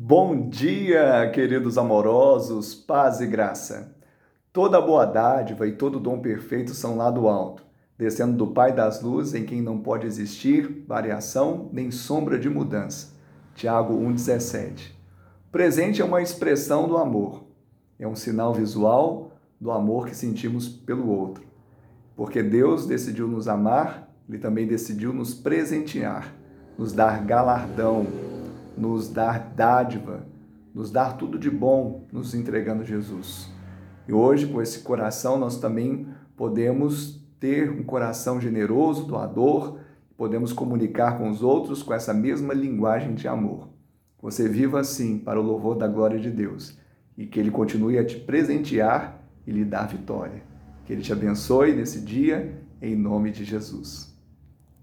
Bom dia, queridos amorosos, paz e graça. Toda boa dádiva e todo dom perfeito são lá do alto, descendo do Pai das luzes, em quem não pode existir variação nem sombra de mudança. Tiago 1,17. Presente é uma expressão do amor, é um sinal visual do amor que sentimos pelo outro. Porque Deus decidiu nos amar, Ele também decidiu nos presentear, nos dar galardão nos dar dádiva, nos dar tudo de bom, nos entregando Jesus. E hoje, com esse coração, nós também podemos ter um coração generoso, doador, podemos comunicar com os outros com essa mesma linguagem de amor. Você viva assim para o louvor da glória de Deus e que Ele continue a te presentear e lhe dar vitória. Que Ele te abençoe nesse dia, em nome de Jesus.